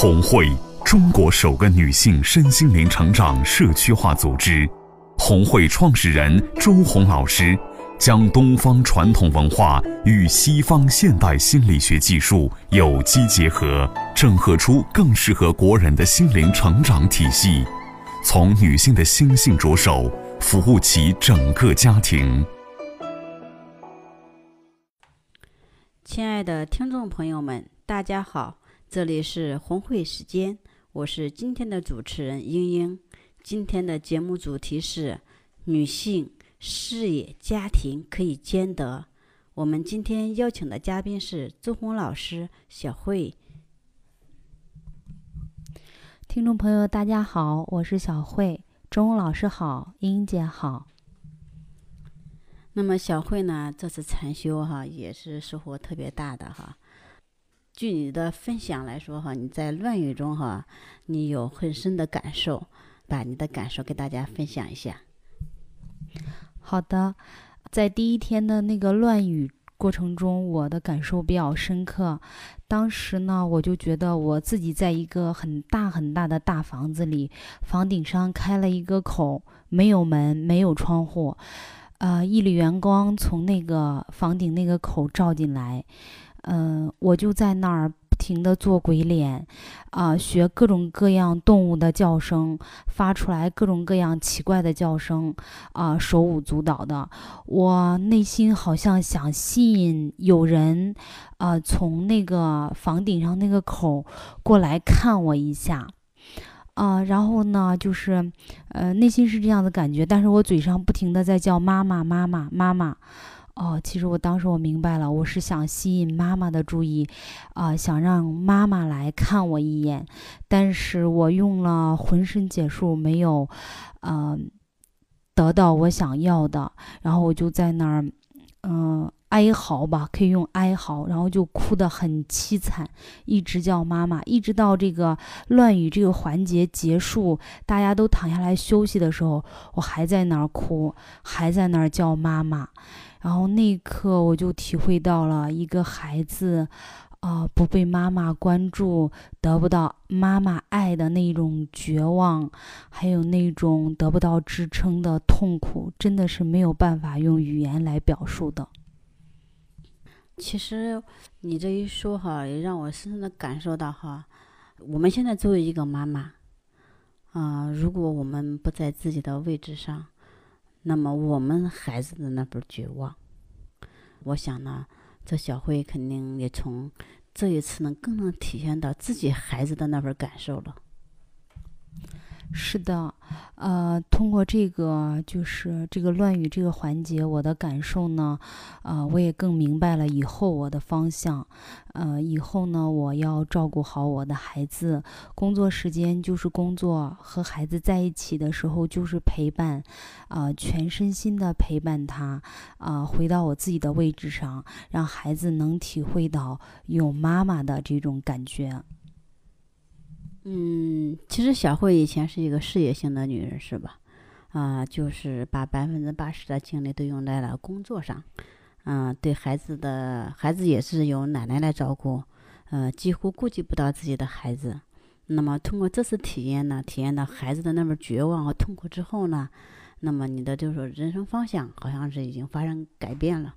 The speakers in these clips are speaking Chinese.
红会，中国首个女性身心灵成长社区化组织。红会创始人周红老师将东方传统文化与西方现代心理学技术有机结合，整合出更适合国人的心灵成长体系。从女性的心性着手，服务起整个家庭。亲爱的听众朋友们，大家好，这里是红会时间，我是今天的主持人英英。今天的节目主题是女性事业家庭可以兼得。我们今天邀请的嘉宾是周红老师、小慧。听众朋友，大家好，我是小慧。周红老师好，英姐好。那么小慧呢，这次禅修哈也是收获特别大的哈。据你的分享来说哈，你在乱语中哈，你有很深的感受。把你的感受给大家分享一下。好的，在第一天的那个乱语过程中，我的感受比较深刻。当时呢，我就觉得我自己在一个很大很大的大房子里，房顶上开了一个口，没有门，没有窗户，呃，一缕阳光从那个房顶那个口照进来，嗯，我就在那儿。不停的做鬼脸，啊，学各种各样动物的叫声，发出来各种各样奇怪的叫声，啊，手舞足蹈的。我内心好像想吸引有人，啊，从那个房顶上那个口过来看我一下，啊，然后呢，就是，呃，内心是这样的感觉，但是我嘴上不停的在叫妈妈，妈妈，妈妈。哦，其实我当时我明白了，我是想吸引妈妈的注意，啊，想让妈妈来看我一眼，但是我用了浑身解数没有，嗯，得到我想要的，然后我就在那儿，嗯，哀嚎吧，可以用哀嚎，然后就哭得很凄惨，一直叫妈妈，一直到这个乱语这个环节结束，大家都躺下来休息的时候，我还在那儿哭，还在那儿叫妈妈。然后那一刻，我就体会到了一个孩子，啊，不被妈妈关注，得不到妈妈爱的那种绝望，还有那种得不到支撑的痛苦，真的是没有办法用语言来表述的。其实你这一说哈，也让我深深的感受到哈，我们现在作为一个妈妈，啊，如果我们不在自己的位置上。那么我们孩子的那份绝望，我想呢，这小慧肯定也从这一次呢，更能体现到自己孩子的那份感受了。是的，呃，通过这个就是这个乱语这个环节，我的感受呢，呃，我也更明白了以后我的方向，呃，以后呢，我要照顾好我的孩子，工作时间就是工作，和孩子在一起的时候就是陪伴，啊，全身心的陪伴他，啊，回到我自己的位置上，让孩子能体会到有妈妈的这种感觉。嗯，其实小慧以前是一个事业型的女人，是吧？啊，就是把百分之八十的精力都用在了工作上，嗯，对孩子的孩子也是由奶奶来照顾，呃，几乎顾及不到自己的孩子。那么通过这次体验呢，体验到孩子的那份绝望和痛苦之后呢，那么你的就是人生方向好像是已经发生改变了。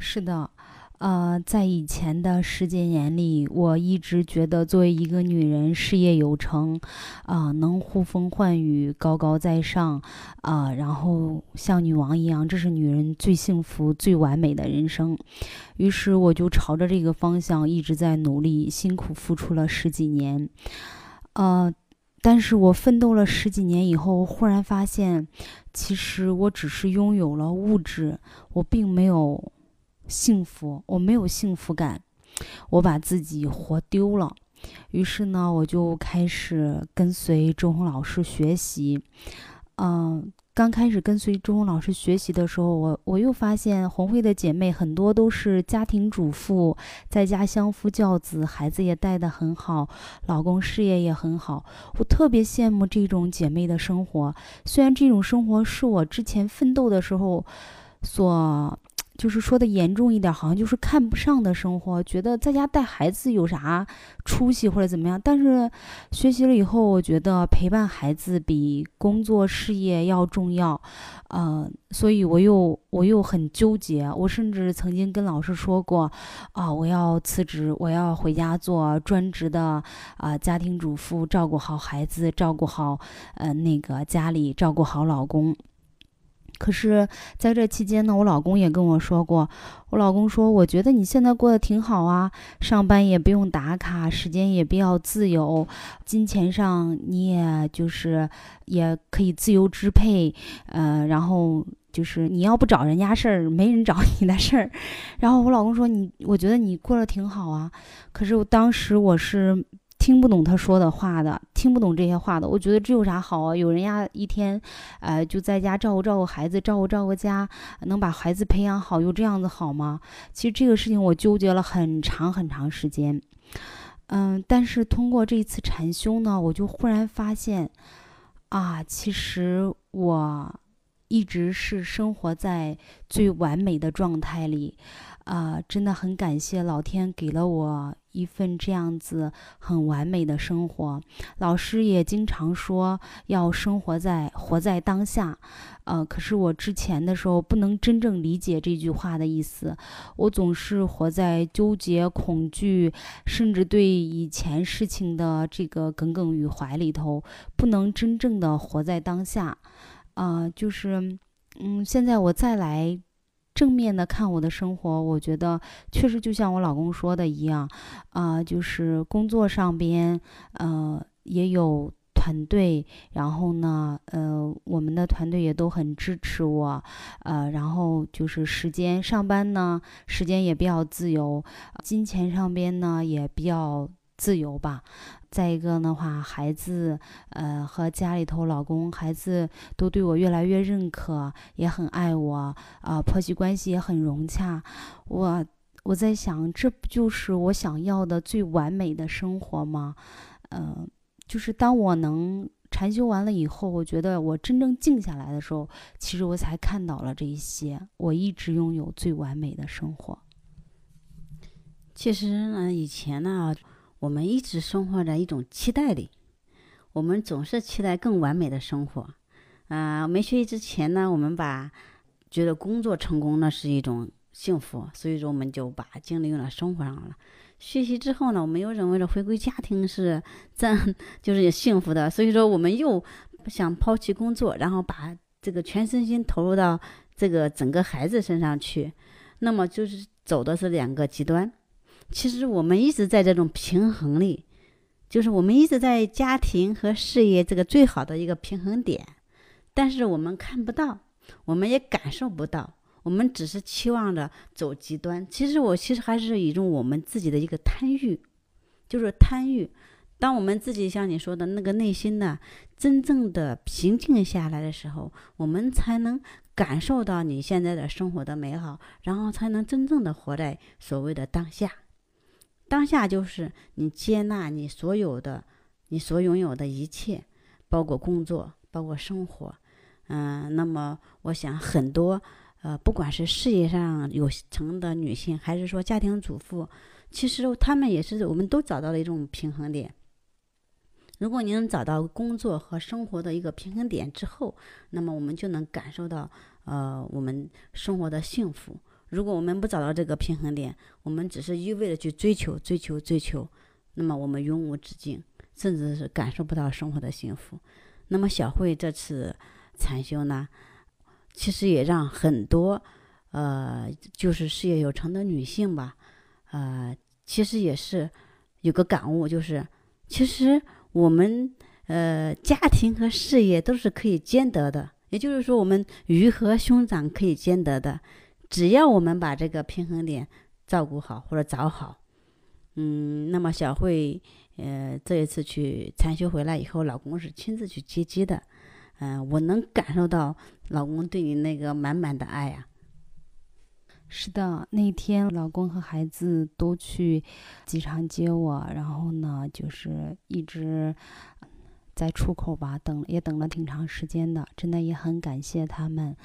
是的。呃，在以前的十几年里，我一直觉得作为一个女人，事业有成，啊，能呼风唤雨，高高在上，啊，然后像女王一样，这是女人最幸福、最完美的人生。于是，我就朝着这个方向一直在努力，辛苦付出了十几年。呃，但是我奋斗了十几年以后，忽然发现，其实我只是拥有了物质，我并没有。幸福，我没有幸福感，我把自己活丢了。于是呢，我就开始跟随周红老师学习。嗯，刚开始跟随周红老师学习的时候，我我又发现红会的姐妹很多都是家庭主妇，在家相夫教子，孩子也带得很好，老公事业也很好。我特别羡慕这种姐妹的生活，虽然这种生活是我之前奋斗的时候所。就是说的严重一点，好像就是看不上的生活，觉得在家带孩子有啥出息或者怎么样。但是学习了以后，我觉得陪伴孩子比工作事业要重要，呃，所以我又我又很纠结。我甚至曾经跟老师说过，啊，我要辞职，我要回家做专职的啊家庭主妇，照顾好孩子，照顾好呃那个家里，照顾好老公。可是，在这期间呢，我老公也跟我说过，我老公说，我觉得你现在过得挺好啊，上班也不用打卡，时间也比较自由，金钱上你也就是也可以自由支配，呃，然后就是你要不找人家事儿，没人找你的事儿。然后我老公说，你我觉得你过得挺好啊。可是我当时我是。听不懂他说的话的，听不懂这些话的，我觉得这有啥好啊？有人家一天，呃，就在家照顾照顾孩子，照顾照顾家，能把孩子培养好，有这样子好吗？其实这个事情我纠结了很长很长时间，嗯，但是通过这一次禅修呢，我就忽然发现，啊，其实我一直是生活在最完美的状态里，啊，真的很感谢老天给了我。一份这样子很完美的生活，老师也经常说要生活在活在当下，呃，可是我之前的时候不能真正理解这句话的意思，我总是活在纠结、恐惧，甚至对以前事情的这个耿耿于怀里头，不能真正的活在当下，啊，就是，嗯，现在我再来。正面的看我的生活，我觉得确实就像我老公说的一样，啊，就是工作上边，呃，也有团队，然后呢，呃，我们的团队也都很支持我，呃，然后就是时间上班呢，时间也比较自由，金钱上边呢也比较自由吧。再一个的话，孩子，呃，和家里头老公、孩子都对我越来越认可，也很爱我，啊，婆媳关系也很融洽。我我在想，这不就是我想要的最完美的生活吗？嗯，就是当我能禅修完了以后，我觉得我真正静下来的时候，其实我才看到了这一些。我一直拥有最完美的生活。其实呢，以前呢。我们一直生活在一种期待里，我们总是期待更完美的生活。啊，没学习之前呢，我们把觉得工作成功那是一种幸福，所以说我们就把精力用到生活上了。学习之后呢，我们又认为了回归家庭是这样，就是幸福的，所以说我们又想抛弃工作，然后把这个全身心投入到这个整个孩子身上去，那么就是走的是两个极端。其实我们一直在这种平衡里，就是我们一直在家庭和事业这个最好的一个平衡点，但是我们看不到，我们也感受不到，我们只是期望着走极端。其实我其实还是一种我们自己的一个贪欲，就是贪欲。当我们自己像你说的那个内心呢，真正的平静下来的时候，我们才能感受到你现在的生活的美好，然后才能真正的活在所谓的当下。当下就是你接纳你所有的，你所拥有的一切，包括工作，包括生活，嗯，那么我想很多，呃，不管是事业上有成的女性，还是说家庭主妇，其实她们也是，我们都找到了一种平衡点。如果你能找到工作和生活的一个平衡点之后，那么我们就能感受到，呃，我们生活的幸福。如果我们不找到这个平衡点，我们只是一味的去追求、追求、追求，那么我们永无止境，甚至是感受不到生活的幸福。那么小慧这次禅修呢，其实也让很多呃，就是事业有成的女性吧，呃，其实也是有个感悟，就是其实我们呃家庭和事业都是可以兼得的，也就是说，我们鱼和熊掌可以兼得的。只要我们把这个平衡点照顾好或者找好，嗯，那么小慧，呃，这一次去禅修回来以后，老公是亲自去接机的，嗯，我能感受到老公对你那个满满的爱啊。是的，那天老公和孩子都去机场接我，然后呢，就是一直在出口吧，等也等了挺长时间的，真的也很感谢他们，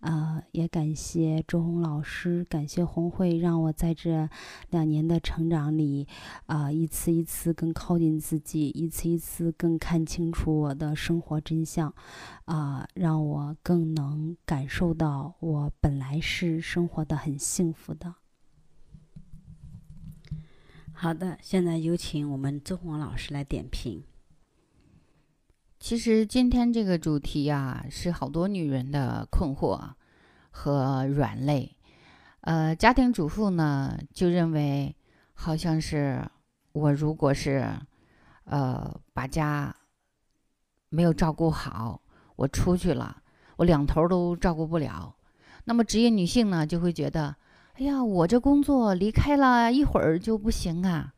呃，也感谢周红老师，感谢红会，让我在这两年的成长里，啊，一次一次更靠近自己，一次一次更看清楚我的生活真相，啊，让我更能感受到我本来是生活的很幸福的。好的，现在有请我们周红老师来点评。其实今天这个主题啊，是好多女人的困惑和软肋。呃，家庭主妇呢，就认为好像是我如果是呃把家没有照顾好，我出去了，我两头都照顾不了。那么职业女性呢，就会觉得，哎呀，我这工作离开了一会儿就不行啊。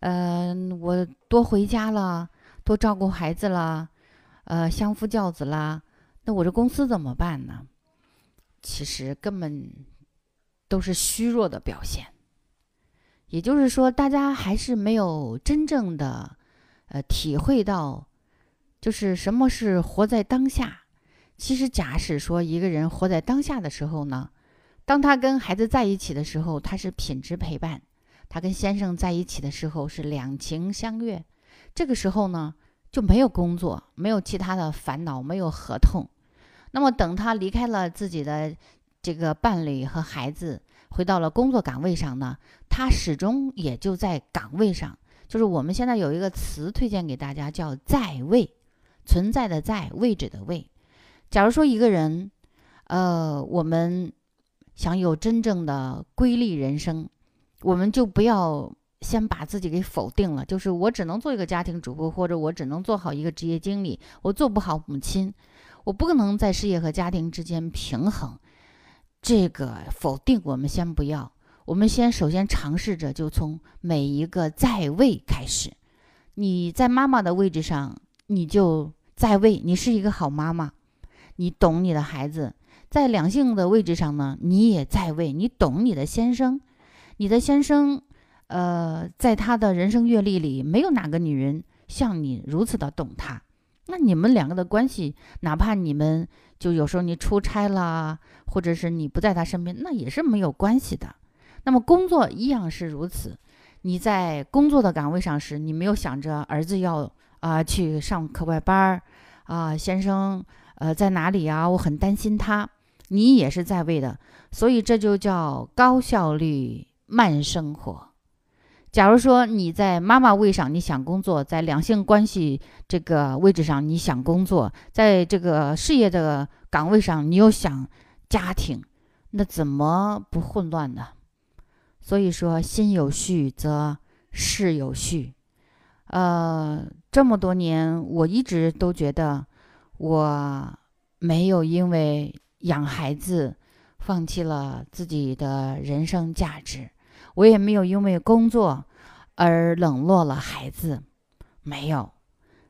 嗯，我多回家了，多照顾孩子啦。呃，相夫教子啦，那我这公司怎么办呢？其实根本都是虚弱的表现。也就是说，大家还是没有真正的呃体会到，就是什么是活在当下。其实，假使说一个人活在当下的时候呢，当他跟孩子在一起的时候，他是品质陪伴；他跟先生在一起的时候是两情相悦。这个时候呢。就没有工作，没有其他的烦恼，没有合同。那么等他离开了自己的这个伴侣和孩子，回到了工作岗位上呢，他始终也就在岗位上。就是我们现在有一个词推荐给大家，叫在位，存在的在，位置的位。假如说一个人，呃，我们想有真正的瑰丽人生，我们就不要。先把自己给否定了，就是我只能做一个家庭主妇，或者我只能做好一个职业经理，我做不好母亲，我不可能在事业和家庭之间平衡。这个否定我们先不要，我们先首先尝试着就从每一个在位开始。你在妈妈的位置上，你就在位，你是一个好妈妈，你懂你的孩子。在两性的位置上呢，你也在位，你懂你的先生，你的先生。呃，在他的人生阅历里，没有哪个女人像你如此的懂他。那你们两个的关系，哪怕你们就有时候你出差了，或者是你不在他身边，那也是没有关系的。那么工作一样是如此。你在工作的岗位上时，你没有想着儿子要啊去上课外班儿啊，先生呃在哪里呀？我很担心他。你也是在位的，所以这就叫高效率慢生活。假如说你在妈妈位上，你想工作；在两性关系这个位置上，你想工作；在这个事业的岗位上，你又想家庭，那怎么不混乱呢？所以说，心有序则事有序。呃，这么多年，我一直都觉得我没有因为养孩子放弃了自己的人生价值。我也没有因为工作而冷落了孩子，没有，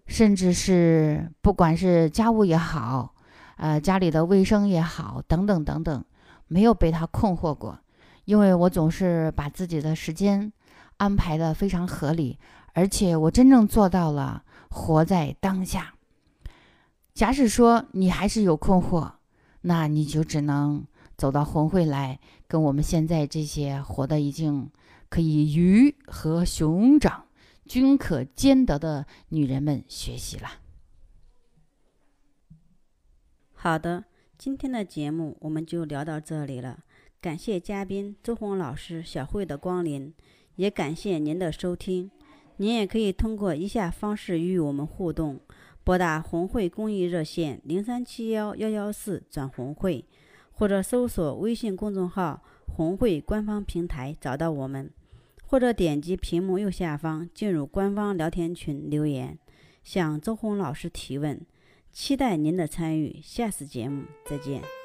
甚至是不管是家务也好，呃，家里的卫生也好，等等等等，没有被他困惑过，因为我总是把自己的时间安排的非常合理，而且我真正做到了活在当下。假使说你还是有困惑，那你就只能。走到红会来，跟我们现在这些活的已经可以鱼和熊掌均可兼得的女人们学习了。好的，今天的节目我们就聊到这里了。感谢嘉宾周红老师、小慧的光临，也感谢您的收听。您也可以通过以下方式与我们互动：拨打红会公益热线零三七幺幺幺四转红会。或者搜索微信公众号“红会”官方平台找到我们，或者点击屏幕右下方进入官方聊天群留言，向周红老师提问。期待您的参与，下次节目再见。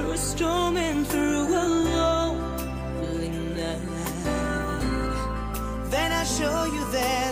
through a storm and through a lonely night. Then I'll show you that.